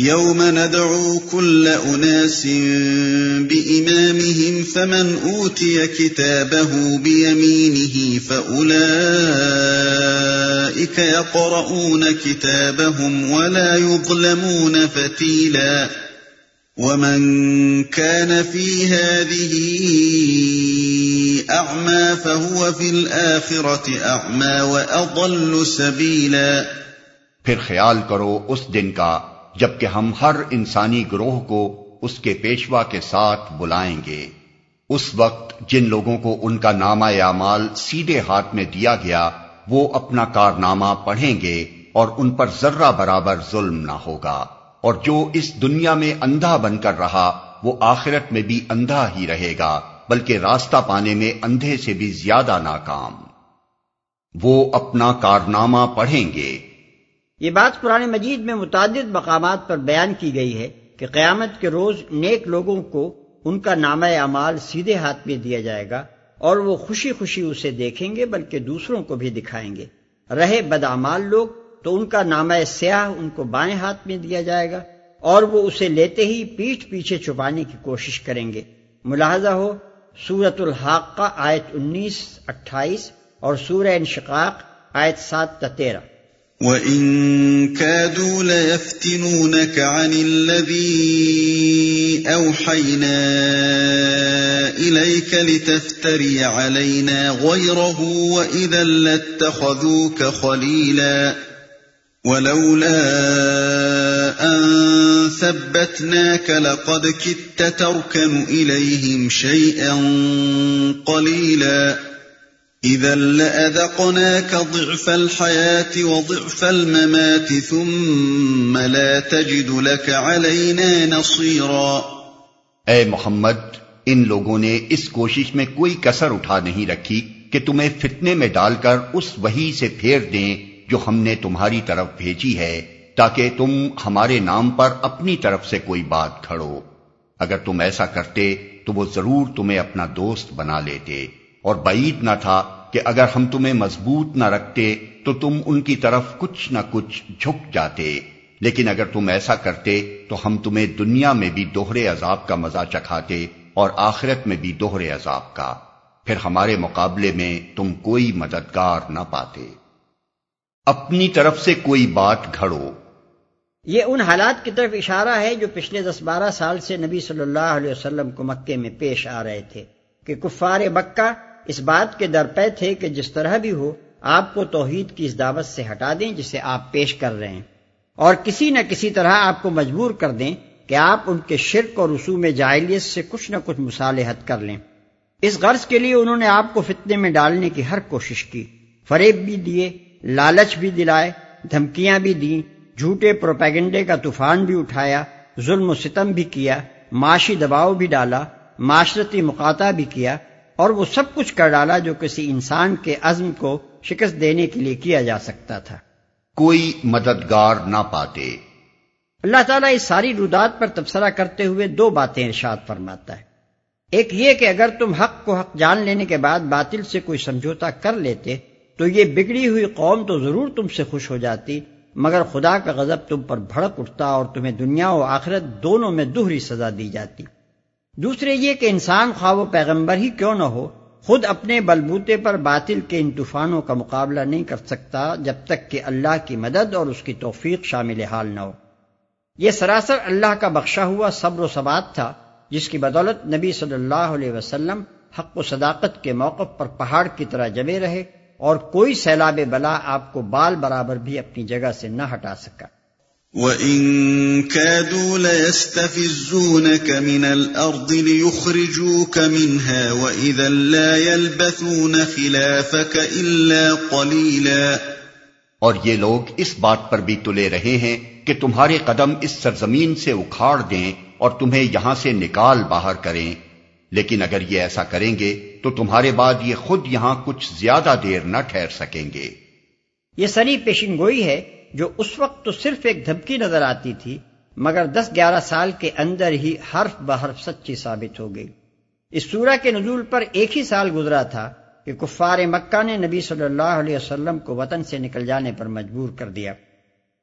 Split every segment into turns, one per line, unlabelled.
يوم ندعو كل أناس بإمامهم فمن أوتي كتابه بيمينه فأولئك يقرؤون كتابهم ولا يظلمون فتيلا ومن كان في هذه أعمى فهو في الآخرة أعمى وأضل سبيلا
پھر خیال کرو اس دن کا جبکہ ہم ہر انسانی گروہ کو اس کے پیشوا کے ساتھ بلائیں گے۔ اس وقت جن لوگوں کو ان کا نامہ اعمال سیدھے ہاتھ میں دیا گیا، وہ اپنا کارنامہ پڑھیں گے اور ان پر ذرہ برابر ظلم نہ ہوگا۔ اور جو اس دنیا میں اندھا بن کر رہا، وہ آخرت میں بھی اندھا ہی رہے گا، بلکہ راستہ پانے میں اندھے سے بھی زیادہ ناکام۔ وہ اپنا کارنامہ پڑھیں گے۔
یہ بات قرآن مجید میں متعدد مقامات پر بیان کی گئی ہے کہ قیامت کے روز نیک لوگوں کو ان کا نامہ اعمال سیدھے ہاتھ میں دیا جائے گا اور وہ خوشی خوشی اسے دیکھیں گے بلکہ دوسروں کو بھی دکھائیں گے۔ رہے بدعمال لوگ تو ان کا نامہ سیاہ ان کو بائیں ہاتھ میں دیا جائے گا اور وہ اسے لیتے ہی پیٹھ پیچھے چھپانے کی کوشش کریں گے۔ ملاحظہ ہو سورت الحاق کا آیت انیس، اٹھائیس اور سورہ انشقاق آیت سات تیرہ۔
وَإِن كَادُوا لَيَفْتِنُونَكَ عَنِ الَّذِي أَوْحَيْنَا إِلَيْكَ لِتَفْتَرِيَ عَلَيْنَا غَيْرَهُ وَإِذًا لَاتَّخَذُوكَ خَلِيلًا وَلَوْلَا أَن ثَبَّتْنَاكَ لَقَدْ كِدتَّ تَرْكَنُ إِلَيْهِمْ شَيْئًا قَلِيلًا اذا لأذقناك ضعف الحياة وضعف الممات ثم لا تجد لك علينا نصيرا
اے محمد، ان لوگوں نے اس کوشش میں کوئی کسر اٹھا نہیں رکھی کہ تمہیں فتنے میں ڈال کر اس وہی سے پھیر دیں جو ہم نے تمہاری طرف بھیجی ہے، تاکہ تم ہمارے نام پر اپنی طرف سے کوئی بات کھڑو۔ اگر تم ایسا کرتے تو وہ ضرور تمہیں اپنا دوست بنا لیتے۔ اور بعید نہ تھا کہ اگر ہم تمہیں مضبوط نہ رکھتے تو تم ان کی طرف کچھ نہ کچھ جھک جاتے۔ لیکن اگر تم ایسا کرتے تو ہم تمہیں دنیا میں بھی دوہرے عذاب کا مزہ چکھاتے اور آخرت میں بھی دوہرے عذاب کا۔ پھر ہمارے مقابلے میں تم کوئی مددگار نہ پاتے۔ اپنی طرف سے کوئی بات گھڑو۔
یہ ان حالات کی طرف اشارہ ہے جو پچھلے دس بارہ سال سے نبی صلی اللہ علیہ وسلم کو مکے میں پیش آ رہے تھے کہ کفار مکہ اس بات کے درپے تھے کہ جس طرح بھی ہو، آپ کو توحید کی اس دعوت سے ہٹا دیں جسے آپ پیش کر رہے ہیں۔ اور کسی نہ کسی طرح آپ کو مجبور کر دیں کہ آپ ان کے شرک اور رسوم جائلیت سے کچھ نہ کچھ مصالحت کر لیں۔ اس غرض کے لیے انہوں نے آپ کو فتنے میں ڈالنے کی ہر کوشش کی۔ فریب بھی دیے، لالچ بھی دلائے، دھمکیاں بھی دیں، جھوٹے پروپیگنڈے کا طوفان بھی اٹھایا، ظلم و ستم بھی کیا، معاشی دباؤ بھی ڈالا، معاشرتی مقاطع بھی کیا۔ اور وہ سب کچھ کر ڈالا جو کسی انسان کے عزم کو شکست دینے کے لیے کیا جا سکتا تھا۔
کوئی مددگار نہ پاتے۔
اللہ تعالیٰ اس ساری رودات پر تبصرہ کرتے ہوئے دو باتیں ارشاد فرماتا ہے۔ ایک یہ کہ اگر تم حق کو حق جان لینے کے بعد باطل سے کوئی سمجھوتا کر لیتے تو یہ بگڑی ہوئی قوم تو ضرور تم سے خوش ہو جاتی مگر خدا کا غضب تم پر بھڑک اٹھتا اور تمہیں دنیا و آخرت دونوں میں دوہری سزا دی جاتی۔ دوسرے یہ کہ انسان خواہ و پیغمبر ہی کیوں نہ ہو، خود اپنے بلبوتے پر باطل کے ان طوفانوں کا مقابلہ نہیں کر سکتا جب تک کہ اللہ کی مدد اور اس کی توفیق شامل حال نہ ہو۔ یہ سراسر اللہ کا بخشا ہوا صبر و ثبات تھا، جس کی بدولت نبی صلی اللہ علیہ وسلم حق و صداقت کے موقف پر پہاڑ کی طرح جمے رہے اور کوئی سیلاب بلا آپ کو بال برابر بھی اپنی جگہ سے نہ ہٹا سکا۔
وَإِن كَادُوا لَيَسْتَفِزُّونَكَ مِنَ الْأَرْضِ لِيُخْرِجُوكَ مِنْهَا وَإِذًا لَا يَلْبَثُونَ خِلَافَكَ إِلَّا قَلِيلًا
اور یہ لوگ اس بات پر بھی تلے رہے ہیں کہ تمہارے قدم اس سرزمین سے اکھاڑ دیں اور تمہیں یہاں سے نکال باہر کریں۔ لیکن اگر یہ ایسا کریں گے تو تمہارے بعد یہ خود یہاں کچھ زیادہ دیر نہ ٹھہر سکیں گے۔
یہ سری پیشن گوئی ہے جو اس وقت تو صرف ایک دھمکی نظر آتی تھی، مگر دس گیارہ سال کے اندر ہی حرف بحرف سچی ثابت ہو گئی۔ اس سورہ کے نزول پر ایک ہی سال گزرا تھا کہ کفار مکہ نے نبی صلی اللہ علیہ وسلم کو وطن سے نکل جانے پر مجبور کر دیا۔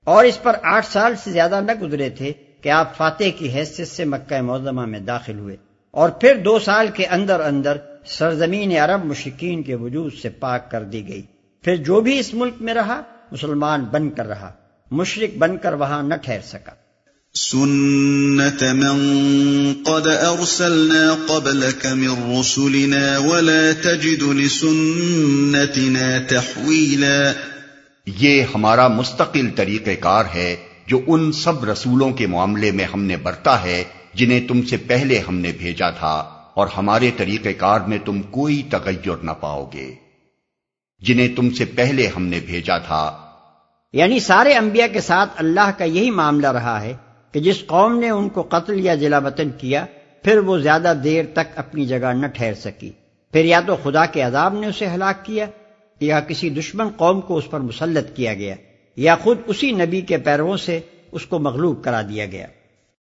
اور اس پر آٹھ سال سے زیادہ نہ گزرے تھے کہ آپ فاتح کی حیثیت سے مکہ معظمہ میں داخل ہوئے۔ اور پھر دو سال کے اندر اندر سرزمین عرب مشکین کے وجود سے پاک کر دی گئی۔ پھر جو بھی اس ملک میں رہا مسلمان بن کر رہا۔ مشرق بن کر وہاں نہ ٹھہر سکا۔
سنت من قد ارسلنا قبلك من رسلنا ولا تجد لسنتنا تحویلا۔
یہ ہمارا مستقل طریقہ کار ہے جو ان سب رسولوں کے معاملے میں ہم نے برتا ہے جنہیں تم سے پہلے ہم نے بھیجا تھا اور ہمارے طریقہ کار میں تم کوئی تغیر نہ پاؤ گے۔ جنہیں تم سے پہلے ہم نے بھیجا تھا۔
یعنی سارے انبیاء کے ساتھ اللہ کا یہی معاملہ رہا ہے کہ جس قوم نے ان کو قتل یا جلا وطن کیا، پھر وہ زیادہ دیر تک اپنی جگہ نہ ٹھہر سکی۔ پھر یا تو خدا کے عذاب نے اسے ہلاک کیا، یا کسی دشمن قوم کو اس پر مسلط کیا گیا، یا خود اسی نبی کے پیروں سے اس کو مغلوب کرا دیا گیا۔